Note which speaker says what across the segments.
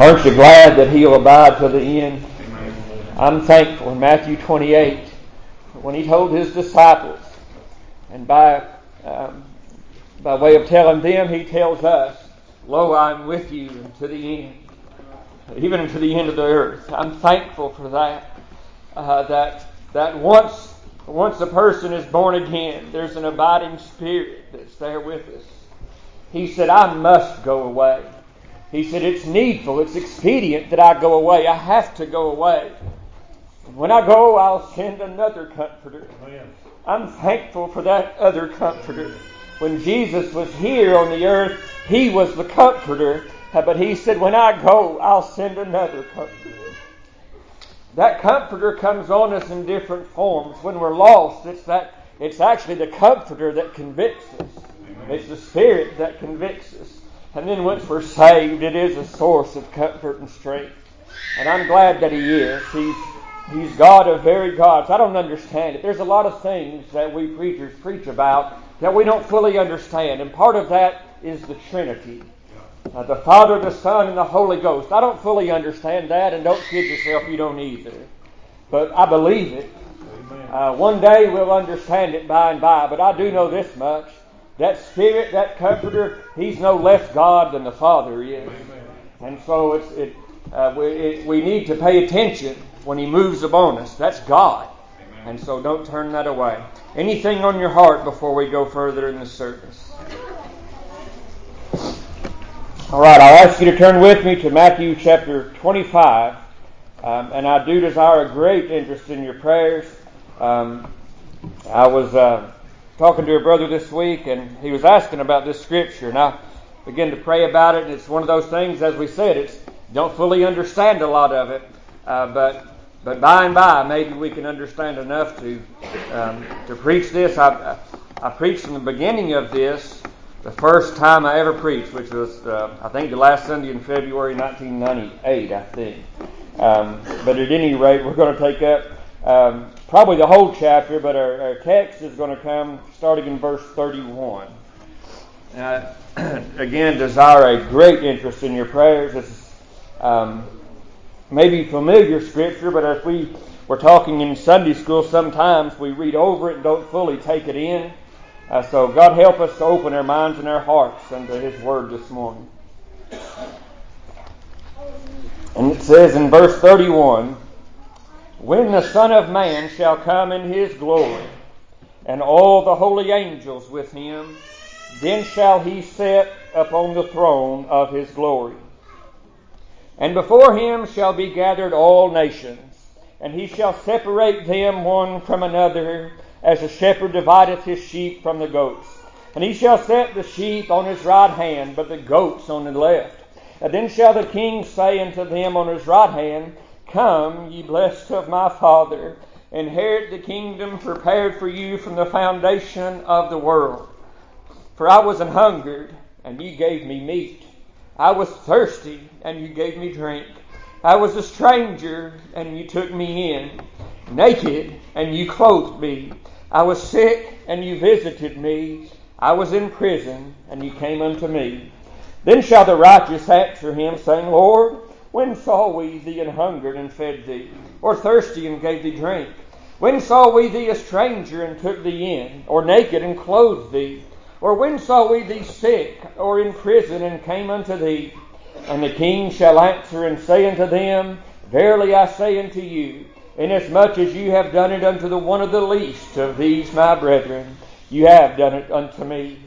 Speaker 1: Aren't you glad that He'll abide to the end? I'm thankful in Matthew 28 when He told His disciples, and by, um, by way of telling them, He tells us, Lo, I'm with you to the end, even to the end of the earth. I'm thankful for that. Uh, that that once once a person is born again, there's an abiding spirit that's there with us. He said, I must go away. He said, It's needful, it's expedient that I go away. I have to go away. When I go, I'll send another comforter. Oh, I'm thankful for that other comforter. When Jesus was here on the earth, He was the comforter. But He said, When I go, I'll send another comforter. That comforter comes on us in different forms. When we're lost, it's that it's actually the comforter that convicts us. It's the Spirit that convicts us. And then once we're saved, it is a source of comfort and strength. And I'm glad that He is. He's, he's God of very gods. I don't understand it. There's a lot of things that we preachers preach about that we don't fully understand. And part of that is the Trinity. Uh, the Father, the Son, and the Holy Ghost. I don't fully understand that, and don't kid yourself, you don't either. But I believe it. Uh, one day we'll understand it by and by, but I do know this much. That Spirit, that Comforter, He's no less God than the Father is. And so it's, it, uh, we, it, we need to pay attention when He moves upon us. That's God. And so don't turn that away. Anything on your heart before we go further in the service? All right, I'll ask you to turn with me to Matthew chapter 25. Um, and I do desire a great interest in your prayers. Um, I was uh, talking to a brother this week, and he was asking about this scripture, and I began to pray about it. And it's one of those things, as we said, it's don't fully understand a lot of it, uh, but but by and by, maybe we can understand enough to um, to preach this. I, I preached in the beginning of this the first time I ever preached, which was uh, I think the last Sunday in February 1998, I think. Um, but at any rate, we're going to take up um, probably the whole chapter, but our, our text is going to come starting in verse 31. Uh, again, desire a great interest in your prayers. It's um, maybe familiar scripture, but as we were talking in Sunday school, sometimes we read over it and don't fully take it in. Uh, so God help us to open our minds and our hearts unto His Word this morning. And it says in verse 31 When the Son of Man shall come in his glory, and all the holy angels with him, then shall he sit upon the throne of his glory. And before him shall be gathered all nations, and he shall separate them one from another, as a shepherd divideth his sheep from the goats. And he shall set the sheep on his right hand, but the goats on the left. And then shall the king say unto them on his right hand, Come, ye blessed of my Father, inherit the kingdom prepared for you from the foundation of the world. For I was an hungered, and ye gave me meat. I was thirsty, and you gave me drink. I was a stranger, and you took me in. Naked, and you clothed me. I was sick, and you visited me. I was in prison, and you came unto me. Then shall the righteous answer him, saying, Lord, when saw we thee an hungered and fed thee, or thirsty and gave thee drink? When saw we thee a stranger and took thee in, or naked and clothed thee? Or when saw we thee sick, or in prison and came unto thee? And the king shall answer and say unto them, Verily I say unto you, inasmuch as you have done it unto the one of the least of these my brethren, you have done it unto me.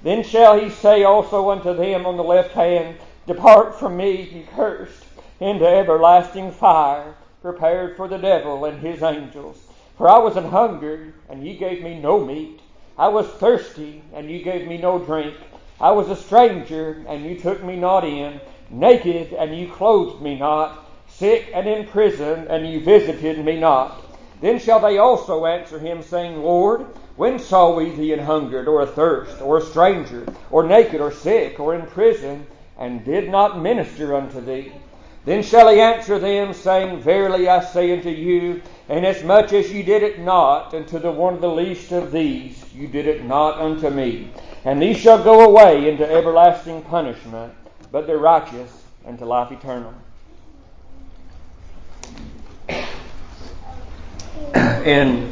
Speaker 1: Then shall he say also unto them on the left hand, Depart from me, ye cursed, into everlasting fire, prepared for the devil and his angels. For I was an hungered, and ye gave me no meat. I was thirsty, and ye gave me no drink. I was a stranger, and you took me not in. Naked, and you clothed me not. Sick and in prison, and you visited me not. Then shall they also answer him, saying, Lord, when saw we thee an hungered, or athirst, or a stranger, or naked, or sick, or in prison, and did not minister unto thee? Then shall he answer them, saying, Verily I say unto you, inasmuch as ye did it not unto the one of the least of these, you did it not unto me. And these shall go away into everlasting punishment, but the righteous and to life eternal. In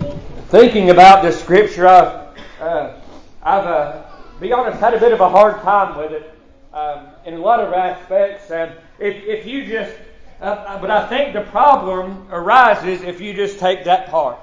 Speaker 1: thinking about this scripture, I've, uh, I've uh, be honest, had a bit of a hard time with it um, in a lot of aspects. And if, if you just, uh, uh, but I think the problem arises if you just take that part.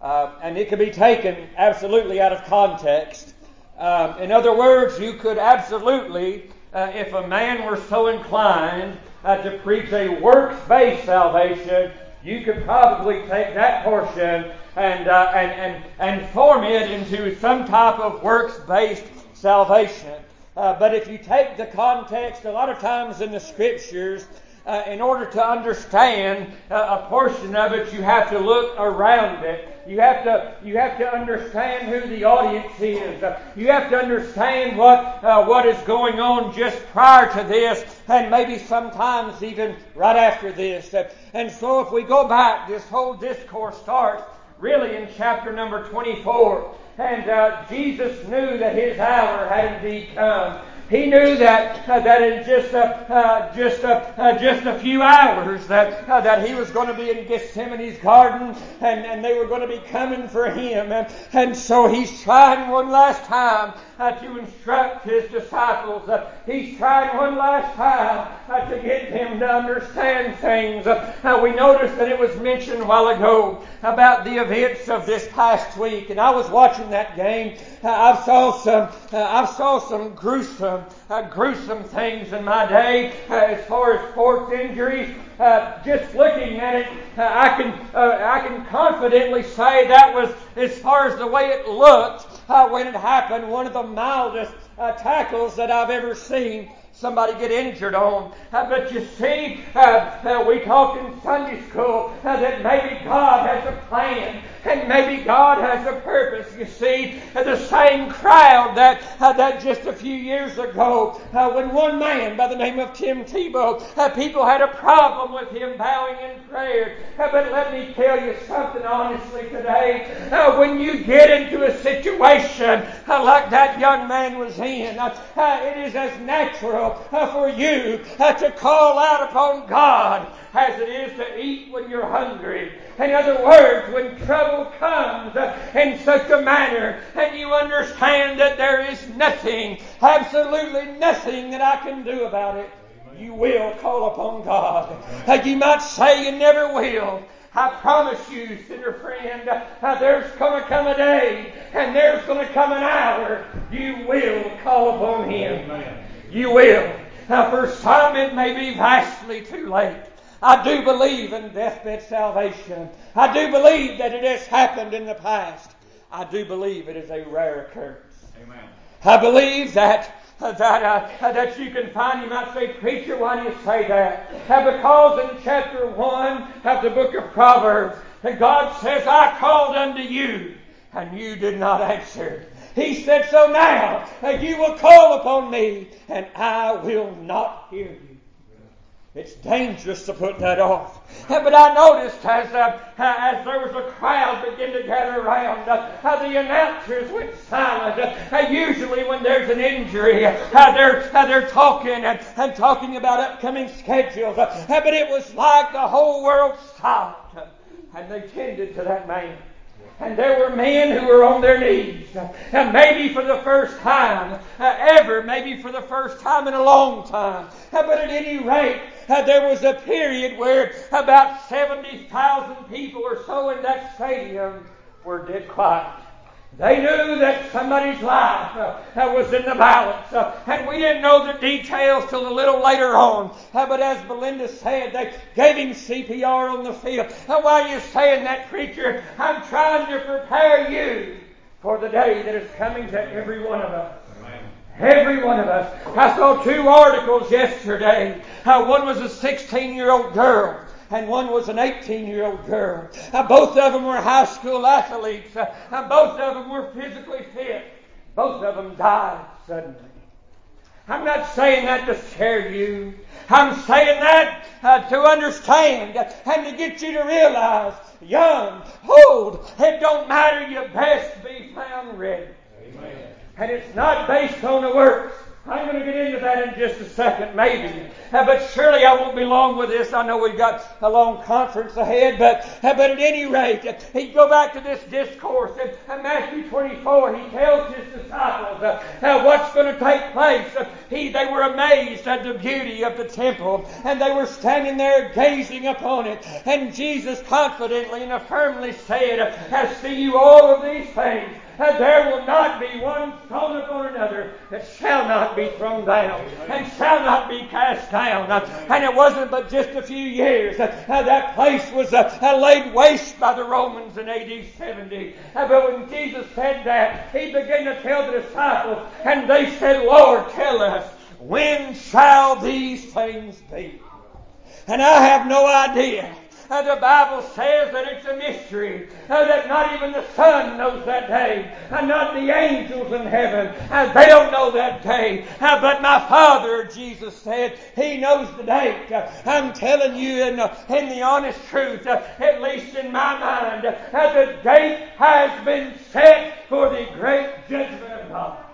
Speaker 1: Uh, and it can be taken absolutely out of context. Um, in other words, you could absolutely, uh, if a man were so inclined uh, to preach a works-based salvation, you could probably take that portion and, and, and, and form it into some type of works-based salvation. Uh, but if you take the context, a lot of times in the scriptures, uh, in order to understand uh, a portion of it, you have to look around it. You have to you have to understand who the audience is. Uh, you have to understand what uh, what is going on just prior to this, and maybe sometimes even right after this. Uh, and so, if we go back, this whole discourse starts really in chapter number 24. And uh, Jesus knew that his hour had indeed come. He knew that uh, that in just a uh, just a uh, just a few hours that uh, that he was going to be in Gethsemane's garden and, and they were going to be coming for him and, and so he's trying one last time uh, to instruct his disciples. Uh, he's trying one last time to get them to understand things. we noticed that it was mentioned a while ago about the events of this past week and I was watching that game. I saw some I saw some gruesome uh, gruesome things in my day uh, as far as sports injuries. Uh, just looking at it, uh, I can uh, I can confidently say that was as far as the way it looked uh, when it happened, one of the mildest uh, tackles that I've ever seen somebody get injured on. Uh, but you see, uh, uh, we talked in Sunday school that maybe God has a plan and maybe God has a purpose. You see, the same crowd that uh, that just a few years ago, uh, when one man by the name of Tim Tebow, uh, people had a problem with him bowing in prayer. but let me tell you something honestly today. when you get into a situation like that young man was in, it is as natural Uh, for you uh, to call out upon God as it is to eat when you're hungry. In other words, when trouble comes uh, in such a manner and you understand that there is nothing, absolutely nothing that I can do about it, you will call upon God. You might say you never will. I promise you, sinner friend, uh, there's going to come a day and there's going to come an hour you will call upon Him. You will. Now, for some, it may be vastly too late. I do believe in deathbed salvation. I do believe that it has happened in the past. I do believe it is a rare occurrence. Amen. I believe that that uh, that you can find. You might say, preacher, why do you say that? Uh, because in chapter one of the book of Proverbs, God says, "I called unto you, and you did not answer." He said, "So now uh, you will call upon me, and I will not hear you." It's dangerous to put that off. But I noticed as, uh, as there was a crowd begin to gather around, uh, the announcers went silent. Uh, usually when there's an injury, uh, they're, uh, they're talking and, and talking about upcoming schedules. Uh, but it was like the whole world stopped and they tended to that man. And there were men who were on their knees. And maybe for the first time uh, ever, maybe for the first time in a long time. Uh, but at any rate, uh, there was a period where about 70,000 people or so in that stadium were dead quiet. They knew that somebody's life uh, was in the balance. Uh, and we didn't know the details till a little later on. Uh, but as Belinda said, they gave him CPR on the field. Uh, are you saying that, preacher? I'm trying to prepare you for the day that is coming to every one of us. Every one of us. I saw two articles yesterday. Uh, one was a 16 year old girl and one was an 18 year old girl. Uh, both of them were high school athletes. Uh, both of them were physically fit. Both of them died suddenly. I'm not saying that to scare you. I'm saying that uh, to understand and to get you to realize, young, old, it don't matter. You best be found ready. Amen. And it's not based on the works. I'm going to get into that in just a second, maybe. Uh, but surely I won't be long with this. I know we've got a long conference ahead, but uh, but at any rate, uh, he'd go back to this discourse in Matthew 24. He tells his disciples what's going to take place. he they were amazed at the beauty of the temple, and they were standing there gazing upon it. And Jesus confidently and firmly said, "I see you all of these things." And there will not be one stone upon another that shall not be thrown down and shall not be cast down. And it wasn't but just a few years that that place was uh, laid waste by the Romans in AD 70. But when Jesus said that, he began to tell the disciples, and they said, Lord, tell us, when shall these things be? And I have no idea uh, the Bible says that it's a mystery, uh, that not even the Son knows that day, and not the angels in heaven. Uh, they don't know that day. Uh, but my Father, Jesus said, He knows the date. Uh, I'm telling you in, uh, in the honest truth, at least in my mind, that the date has been set for the great judgment of God.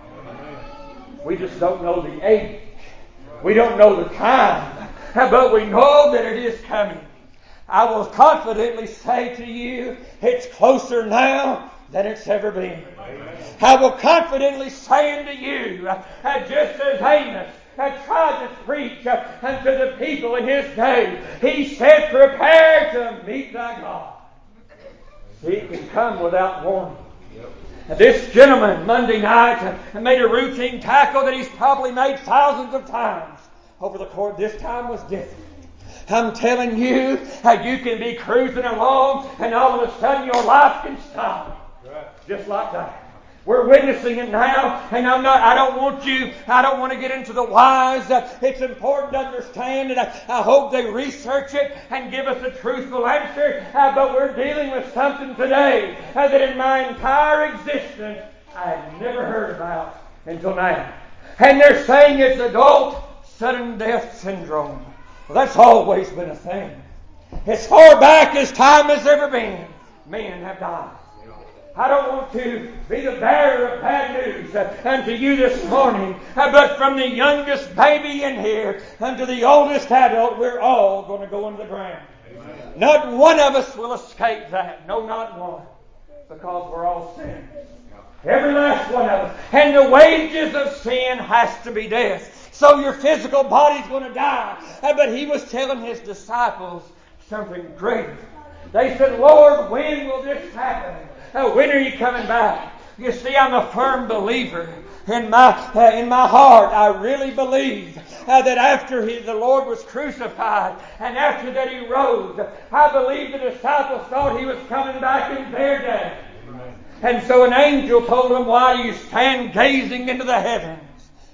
Speaker 1: We just don't know the age. We don't know the time. But we know that it is coming. I will confidently say to you, it's closer now than it's ever been. I will confidently say unto you, uh, just as Amos had tried to preach uh, unto the people in his day, he said, prepare to meet thy God. He can come without warning. This gentleman, Monday night, uh, made a routine tackle that he's probably made thousands of times over the court. This time was different. I'm telling you, how you can be cruising along and all of a sudden your life can stop. Just like that. We're witnessing it now, and I'm not, I don't want you, I don't want to get into the whys. Uh, it's important to understand, and I, I, hope they research it and give us a truthful answer. Uh, but we're dealing with something today uh, that in my entire existence I had never heard about until now. And they're saying it's adult sudden death syndrome. Well, that's always been a thing. As far back as time has ever been, men have died. I don't want to be the bearer of bad news uh, unto you this morning, uh, but from the youngest baby in here unto the oldest adult, we're all going to go into the ground. Amen. Not one of us will escape that. No, not one. Because we're all sinners. Every last one of us. And the wages of sin has to be death. So your physical body's going to die. But he was telling his disciples something greater. They said, Lord, when will this happen? When are you coming back? You see, I'm a firm believer in my uh, in my heart. I really believe uh, that after he, the Lord was crucified and after that he rose, I believe the disciples thought he was coming back in their day. And so an angel told them, "Why you stand gazing into the heavens?"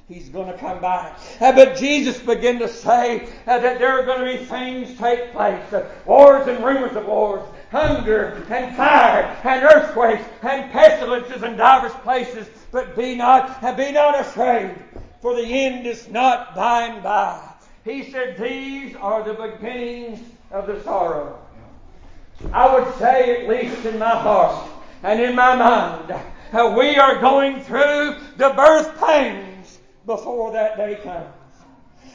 Speaker 1: He's going to come back. Uh, but Jesus began to say uh, that there are going to be things take place. Uh, wars and rumors of wars, hunger and fire and earthquakes and pestilences in divers places. But be not, uh, be not afraid, for the end is not by and by. He said, these are the beginnings of the sorrow. I would say, at least in my heart and in my mind, we are going through the birth pains before that day comes.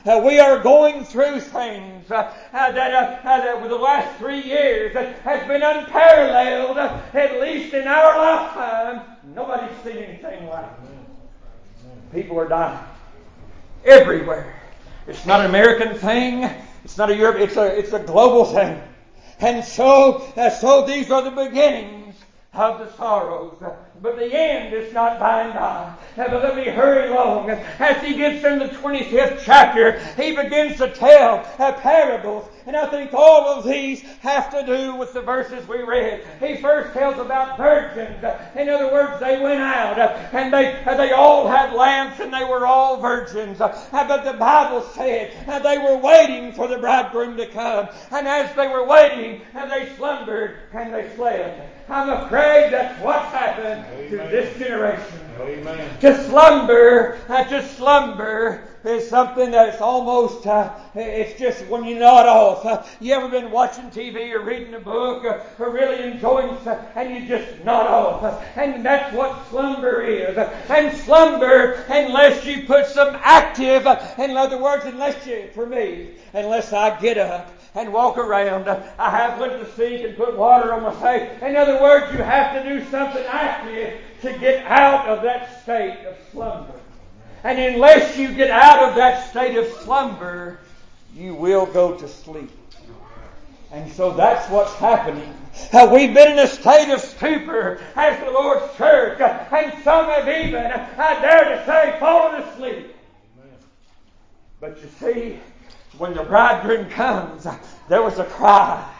Speaker 1: Uh, we are going through things uh, uh, that, uh, uh, that, the last three years has been unparalleled, uh, at least in our lifetime. Nobody's seen anything like it. People are dying everywhere. It's not an American thing. It's not a Europe. It's a it's a global thing. And so so these are the beginnings of the sorrows but the end is not by and by. But let me hurry along. As he gets in the 25th chapter, he begins to tell parables. And I think all of these have to do with the verses we read. He first tells about virgins. In other words, they went out and they, they all had lamps and they were all virgins. But the Bible said they were waiting for the bridegroom to come. And as they were waiting, they slumbered and they slept. I'm afraid that's what's happened Amen. to this generation. Amen. To slumber, uh, to slumber is something that's almost, uh, it's just when you nod off. Uh, you ever been watching TV or reading a book or, or really enjoying stuff and you just nod off? Uh, and that's what slumber is. And slumber, unless you put some active, in other words, unless you, for me, unless I get up and walk around. I have went to sink and put water on my face. In other words, you have to do something active to get out of that state of slumber. And unless you get out of that state of slumber, you will go to sleep. And so that's what's happening. We've been in a state of stupor as the Lord's church, and some have even, I dare to say, fallen asleep. But you see, when the bridegroom comes, there was a cry.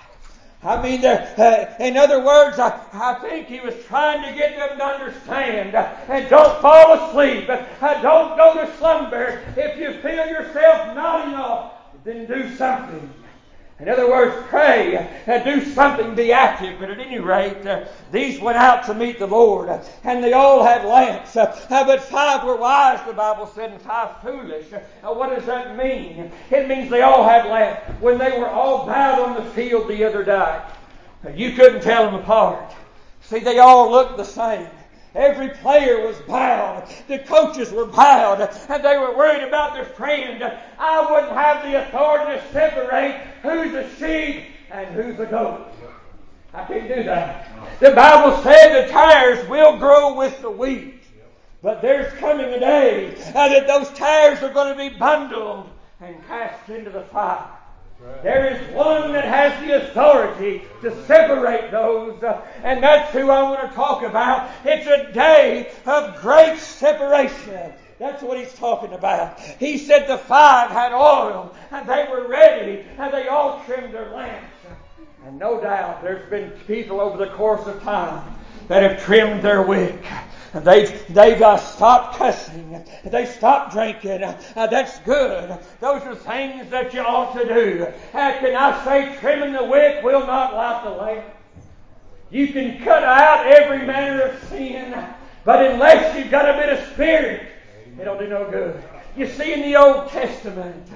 Speaker 1: I mean, uh, in other words, I, I, think he was trying to get them to understand. Uh, and don't fall asleep. Uh, don't go to slumber. If you feel yourself nodding off, then do something. In other words, pray, and do something, be active. But at any rate, uh, these went out to meet the Lord, and they all had lamps. Uh, but five were wise, the Bible said, and five foolish. what does that mean? It means they all had lamps. When they were all bowed on the field the other day, you couldn't tell them apart. See, they all looked the same. Every player was bowed. The coaches were bowed. And they were worried about their friend. I wouldn't have the authority to separate who's a sheep and who's a goat. I can't do that. The Bible said the tares will grow with the wheat. But there's coming a day that those tares are going to be bundled and cast into the fire. There is one that has the authority to separate those, uh, and that's who I want to talk about. It's a day of great separation. That's what he's talking about. He said the five had oil, and they were ready, and they all trimmed their lamps. And no doubt there's been people over the course of time that have trimmed their wick. They've, they've uh, stopped cussing. They've stopped drinking. Uh, that's good. Those are things that you ought to do. Uh, can I say trimming the wick will not light the lamp? You can cut out every manner of sin, but unless you've got a bit of spirit, it'll do no good. You see in the Old Testament,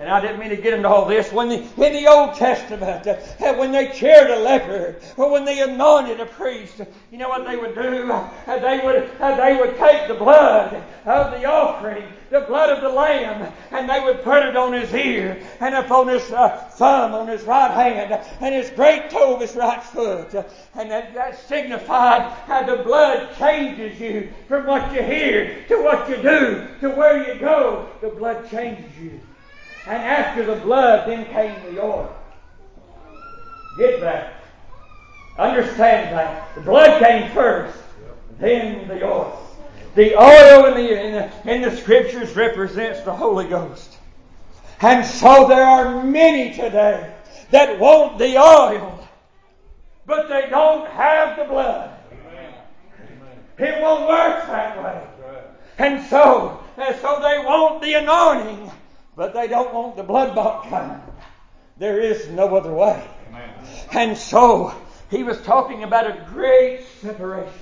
Speaker 1: and I didn't mean to get into all this. When the, in the Old Testament, uh, when they cured a leper, or when they anointed a priest, you know what they would do? Uh, they would uh, they would take the blood of the offering, the blood of the lamb, and they would put it on his ear, and upon his uh, thumb, on his right hand, and his great toe of his right foot, and that, that signified how the blood changes you from what you hear to what you do to where you go. The blood changes you. And after the blood, then came the oil. Get that. Understand that. The blood came first, then the oil. The oil in the, in the, in the scriptures represents the Holy Ghost. And so there are many today that want the oil, but they don't have the blood. It won't work that way. And so, and so they want the anointing, but they don't want the blood bought kind. There is no other way. Amen. And so he was talking about a great separation.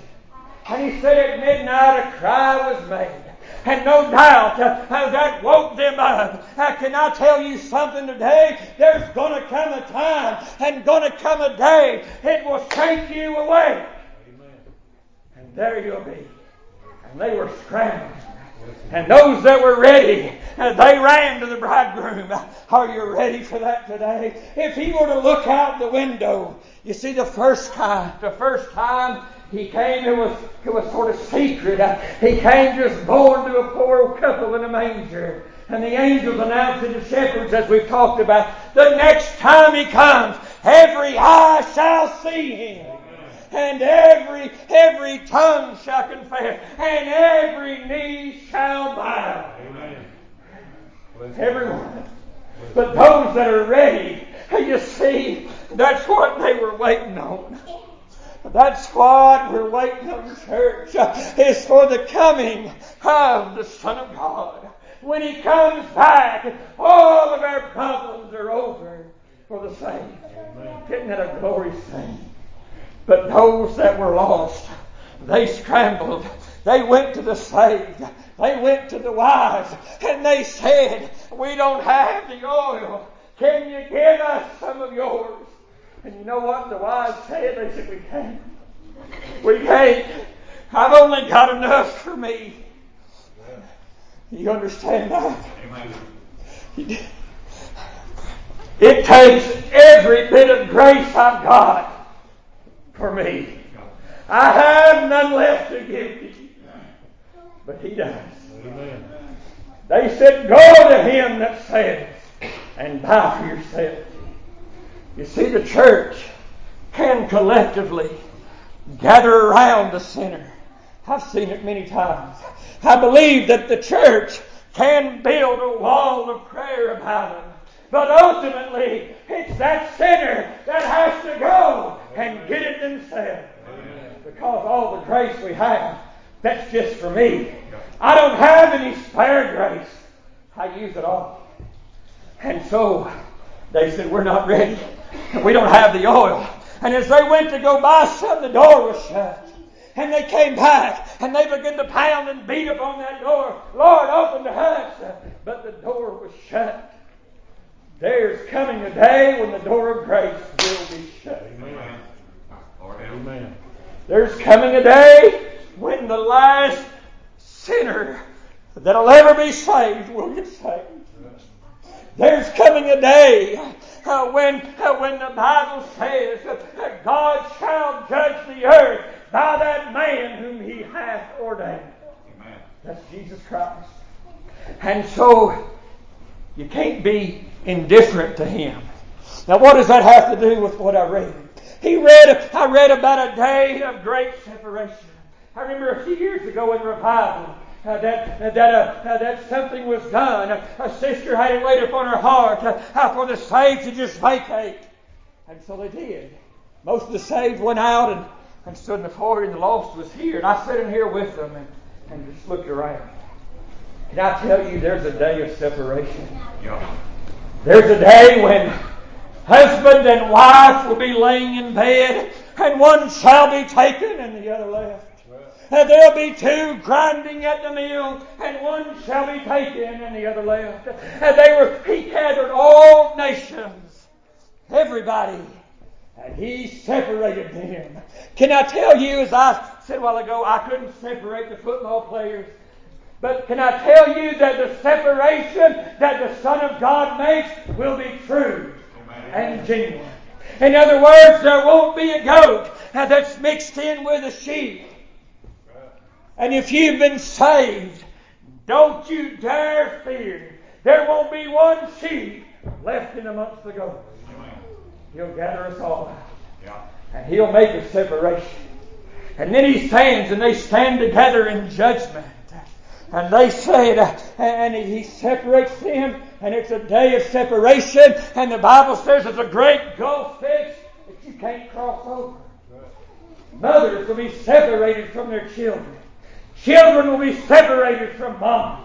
Speaker 1: And he said at midnight a cry was made. And no doubt uh, that woke them up. Uh, can I tell you something today? There's going to come a time and going to come a day it will take you away. Amen. And there you'll be. And they were scrambling. And those that were ready, uh, they ran to the bridegroom. Are you ready for that today? If he were to look out the window, you see the first time, the first time he came, it was, it was sort of secret. Uh, he came just born to a poor couple in a manger. And the angels announced to the shepherds, as we've talked about, the next time he comes, every eye shall see him and every every tongue shall confess, and every knee shall bow. Amen. Everyone. But those that are ready, you see, that's what they were waiting on. That's what we're waiting on, church, is for the coming of the Son of God. When He comes back, all of our problems are over for the saints. Isn't that a glorious thing? But those that were lost, they scrambled They went to the saved. They went to the wise. And they said, We don't have the oil. Can you give us some of yours? And you know what the wise said? They said, We can't. We can't. I've only got enough for me. You understand that? Amen. It takes every bit of grace I've got for me. I have none left to give you. But he does. Amen. They said, Go to him that saith, and buy for yourself. You see, the church can collectively gather around the sinner. I've seen it many times. I believe that the church can build a wall of prayer about them. But ultimately, it's that sinner that has to go and get it themselves. Because all the grace we have, that's just for me. I don't have any spare grace. I use it all. And so they said, We're not ready. We don't have the oil. And as they went to go buy some, the door was shut. And they came back and they began to pound and beat upon that door. Lord, open the house. But the door was shut. There's coming a day when the door of grace will be shut. Amen. Amen. There's coming a day when the last sinner that'll ever be saved will get saved. There's coming a day uh, when, uh, when the Bible says that God shall judge the earth by that man whom he hath ordained. Amen. That's Jesus Christ. And so you can't be indifferent to him. Now what does that have to do with what I read? He read I read about a day of great separation. I remember a few years ago in revival uh, that uh, that uh, that something was done. A, sister had it laid upon her heart uh, for the saved to just vacate, and so they did. Most of the saved went out and, and stood in the foyer, and the lost was here. And I sat in here with them and, and just looked around. Can I tell you, there's a day of separation. Yeah. There's a day when husband and wife will be laying in bed, and one shall be taken and the other left. And there'll be two grinding at the mill, and one shall be taken and the other left. And they were, he gathered all nations, everybody, and he separated them. Can I tell you, as I said a while ago, I couldn't separate the football players. But can I tell you that the separation that the Son of God makes will be true Amen. and genuine? In other words, there won't be a goat that's mixed in with a sheep. And if you've been saved, don't you dare fear. There won't be one sheep left in amongst the goats. He'll gather us all out. And he'll make a separation. And then he stands and they stand together in judgment. And they said, and he separates them, and it's a day of separation, and the Bible says it's a great gulf fixed that you can't cross over. Mothers will be separated from their children. Children will be separated from mom.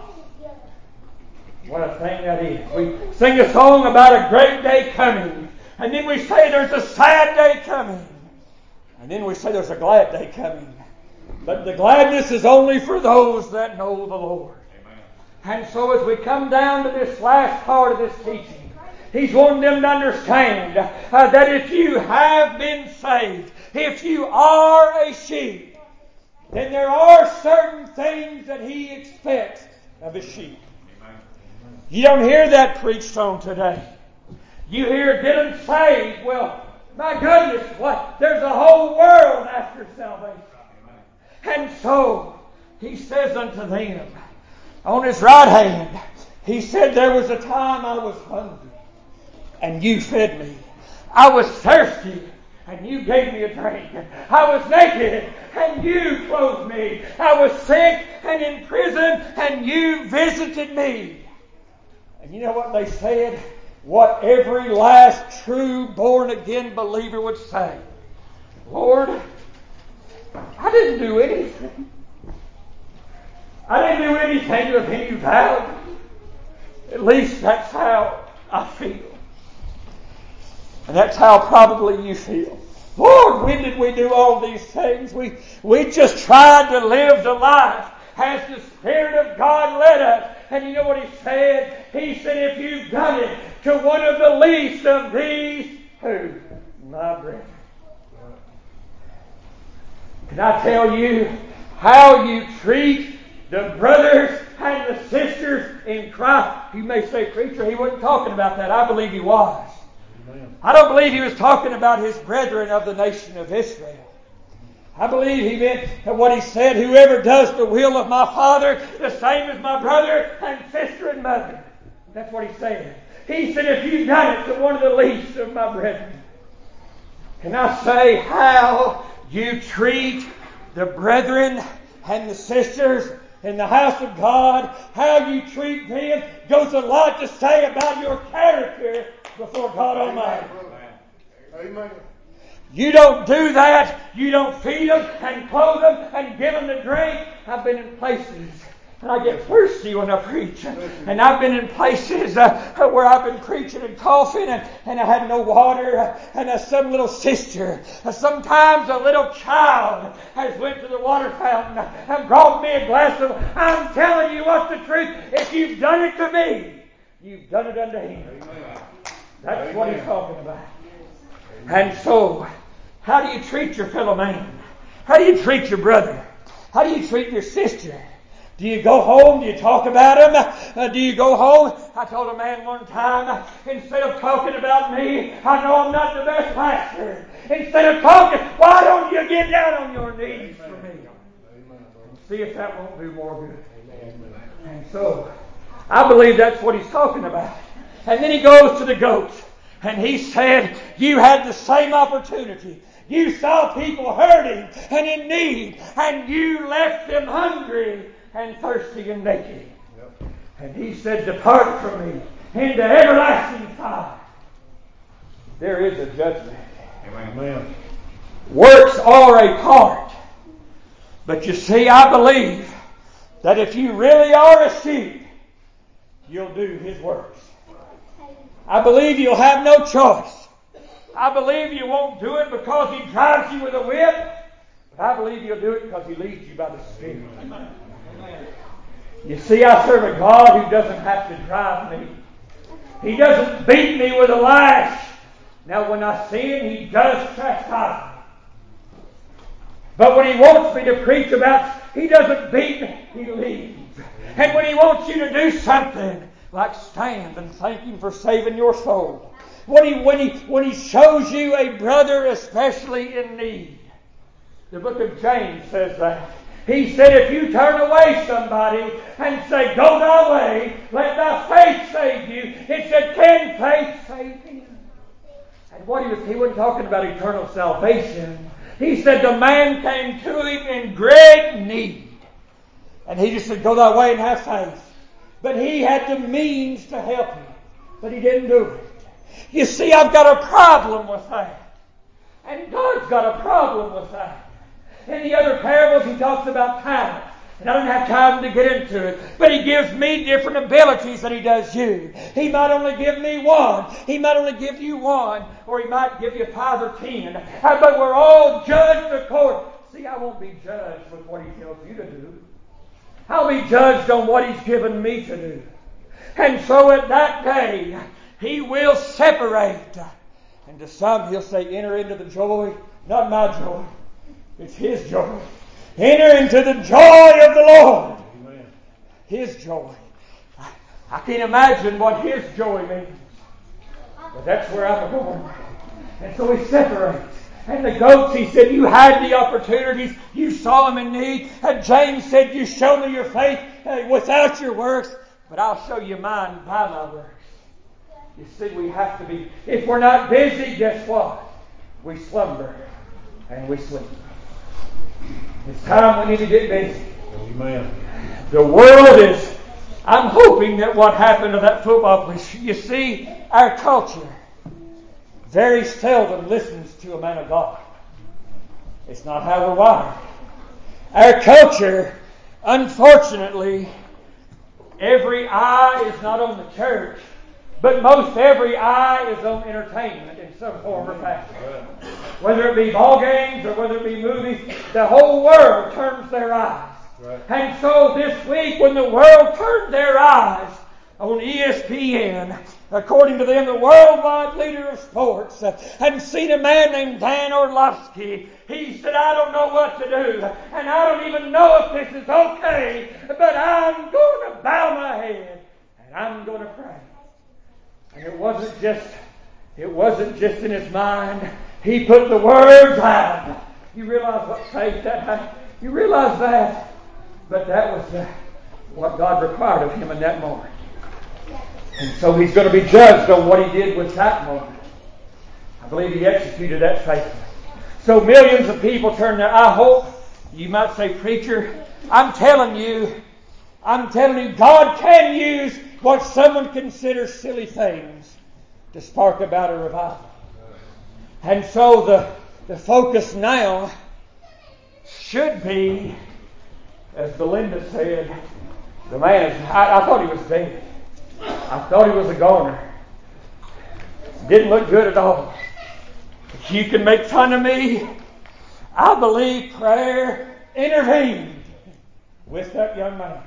Speaker 1: What a thing that is. We sing a song about a great day coming. And then we say there's a sad day coming. And then we say there's a glad day coming. But the gladness is only for those that know the Lord. Amen. And so as we come down to this last part of this teaching, He's wanting them to understand uh, that if you have been saved, if you are a sheep, then there are certain things that he expects of a sheep. You don't hear that preached on today. You hear getting saved. Well, my goodness, what? There's a whole world after salvation. And so, he says unto them, on his right hand, he said, There was a time I was hungry, and you fed me. I was thirsty, and you gave me a drink. I was naked and you clothed me. I was sick and in prison and you visited me. And you know what they said? What every last true born again believer would say. Lord, I didn't do anything. I didn't do anything of any value. At least that's how I feel. And that's how probably you feel. Lord, when did we do all these things? We, we just tried to live the life as the Spirit of God led us. And you know what He said? He said, if you've done it to one of the least of these, who? My brethren. Can I tell you how you treat the brothers and the sisters in Christ? You may say, preacher, he wasn't talking about that. I believe he was. I don't believe he was talking about his brethren of the nation of Israel. I believe he meant that what he said, whoever does the will of my Father, the same as my brother and sister and mother. That's what he said. He said, if you've done it to one of the least of my brethren, can I say how you treat the brethren and the sisters in the house of God, how you treat them goes a lot to say about your character before God Almighty. Amen. You don't do that. You don't feed them and clothe them and give them to drink. I've been in places and I get thirsty when I preach. And I've been in places uh, where I've been preaching and coughing and, and I had no water. And uh, some little sister, uh, sometimes a little child has went to the water fountain and brought me a glass of, I'm telling you what's the truth. If you've done it to me, you've done it unto him. That's Amen. what he's talking about. And so, how do you treat your fellow man? How do you treat your brother? How do you treat your sister? Do you go home? Do you talk about him? Uh, do you go home? I told a man one time, instead of talking about me, I know I'm not the best pastor. Instead of talking, why don't you get down on your knees for me? And see if that won't do more good. Amen. And so, I believe that's what he's talking about. And then he goes to the goats. And he said, You had the same opportunity. You saw people hurting and in need, and you left them hungry and thirsty and naked. Yep. And he said, Depart from me into everlasting fire. There is a judgment. Amen. Works are a part. But you see, I believe that if you really are a sheep, you'll do his works. I believe you'll have no choice. I believe you won't do it because he drives you with a whip, but I believe you'll do it because he leads you by the Spirit. Amen. You see, I serve a God who doesn't have to drive me. He doesn't beat me with a lash. Now, when I sin, He does chastise me. But when He wants me to preach about, He doesn't beat me, He leads. And when He wants you to do something, like stand and thank Him for saving your soul. When he, when, he, when he shows you a brother especially in need. The book of James says that. He said, if you turn away somebody and say, Go thy way, let thy faith save you, it said, Can faith save him? And what he was, he wasn't talking about eternal salvation. He said the man came to him in great need. And he just said, Go thy way and have faith. But he had the means to help him. But he didn't do it. You see, I've got a problem with that. And God's got a problem with that. In the other parables, he talks about talents. And I don't have time to get into it. But he gives me different abilities than he does you. He might only give me one. He might only give you one. Or he might give you five or ten. Uh, but we're all judged according. See, I won't be judged with what he tells you to do. I'll be judged on what he's given me to do. And so at that day, he will separate. And to some, he'll say, enter into the joy, not my joy it's His joy. Enter into the joy of the Lord. His joy. I can't imagine what His joy means. But that's where I'm going. And so He separates. And the goats, he said, you had the opportunities. You saw them in need. And James said, you show me your faith without your works, but I'll show you mine by my works. You see, we have to be, if we're not busy, guess what? We slumber and we sleep. It's time we need to get busy. Amen. The world is, I'm hoping that what happened to that football player, you see, our culture very seldom listens to a man of God. It's not how we're wired. Our culture, unfortunately, every eye is not on the church, But most every eye is on entertainment in some form or fashion. Whether it be ball games or whether it be movies, the whole world turns their eyes. And so this week, when the world turned their eyes on ESPN, according to them, the worldwide leader of sports, and seen a man named Dan Orlovsky, he said, I don't know what to do, and I don't even know if this is okay, but I'm going to bow my head and I'm going to pray. And it wasn't just, it wasn't just in his mind. He put the words out. You realize what faith that? You realize that? But that was what God required of him in that moment. And so he's going to be judged on what he did with that moment. I believe he executed that faithfully. So millions of people turn their, I hope, you might say, preacher, I'm telling you, I'm telling you, God can use what someone considers silly things to spark about a revival. And so the, the focus now should be, as Belinda said, the man I, I thought he was dead. I thought he was a goner. Didn't look good at all. You can make fun of me. I believe prayer intervened with that young man.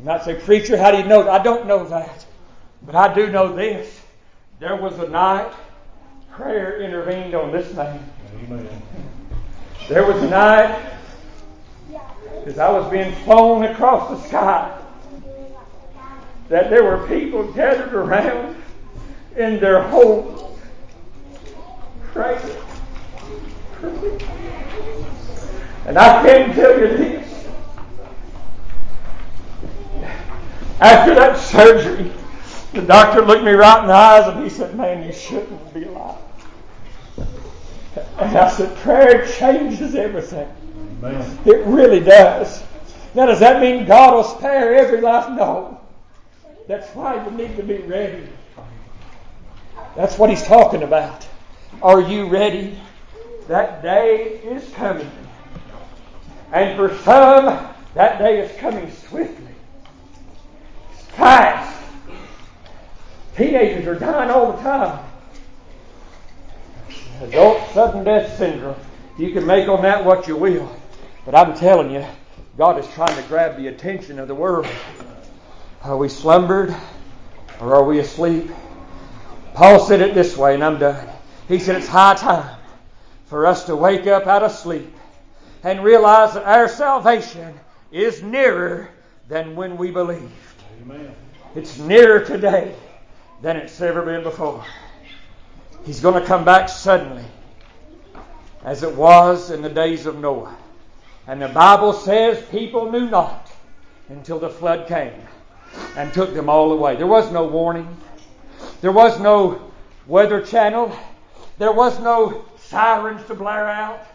Speaker 1: You might say, Preacher, how do you know that? I don't know that. But I do know this. There was a night prayer intervened on this man. Amen. There was a night as I was being flown across the sky that there were people gathered around in their homes praying. And I can't tell you this. After that surgery, the doctor looked me right in the eyes and he said, Man, you shouldn't be alive. And I said, Prayer changes everything. Amen. It really does. Now, does that mean God will spare every life? No. That's why you need to be ready. That's what he's talking about. Are you ready? That day is coming. And for some, that day is coming swiftly fast. Teenagers are dying all the time. Adult sudden death syndrome. You can make on that what you will. But I'm telling you, God is trying to grab the attention of the world. Are we slumbered or are we asleep? Paul said it this way, and I'm done. He said it's high time for us to wake up out of sleep and realize that our salvation is nearer than when we believe. Amen. It's nearer today than it's ever been before. He's going to come back suddenly, as it was in the days of Noah. And the Bible says people knew not until the flood came and took them all away. There was no warning. There was no weather channel. There was no sirens to blare out.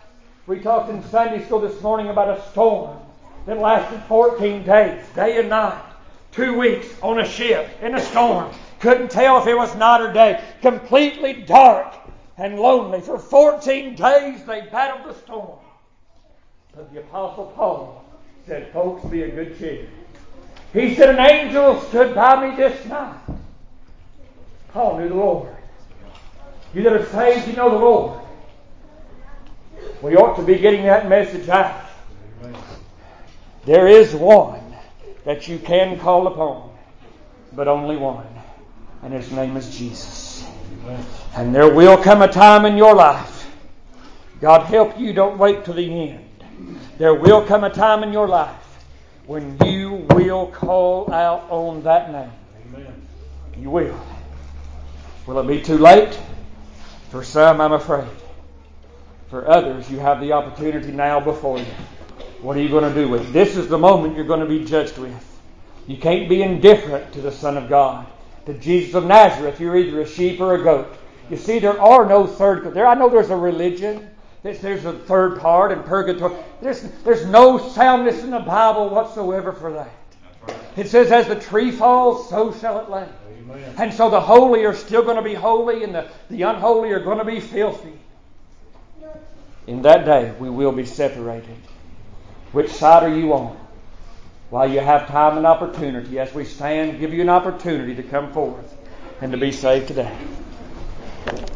Speaker 1: We talked in Sunday school this morning about a storm that lasted 14 days, day and night two weeks on a ship in a storm. Couldn't tell if it was night or day. Completely dark and lonely. For 14 days they battled the storm. But the Apostle Paul said, Folks, be a good cheer. He said, An angel stood by me this night. Paul knew the Lord. You that are saved, you know the Lord. We ought to be getting that message out. There is one that you can call upon, but only one, and his name is Jesus. And there will come a time in your life, God help you, don't wait till the end. There will come a time in your life when you will call out on that name. Amen. You will. Will it be too late? For some, I'm afraid. For others, you have the opportunity now before you. What are you going to do with it? This is the moment you're going to be judged with. You can't be indifferent to the Son of God. To Jesus of Nazareth, you're either a sheep or a goat. You see, there are no third. There, I know there's a religion. There's, there's a third part in purgatory. There's, there's no soundness in the Bible whatsoever for that. It says, as the tree falls, so shall it lay. Amen. And so the holy are still going to be holy, and the, the unholy are going to be filthy. In that day, we will be separated. Which side are you on? While you have time and opportunity, as we stand, give you an opportunity to come forth. and to be saved today.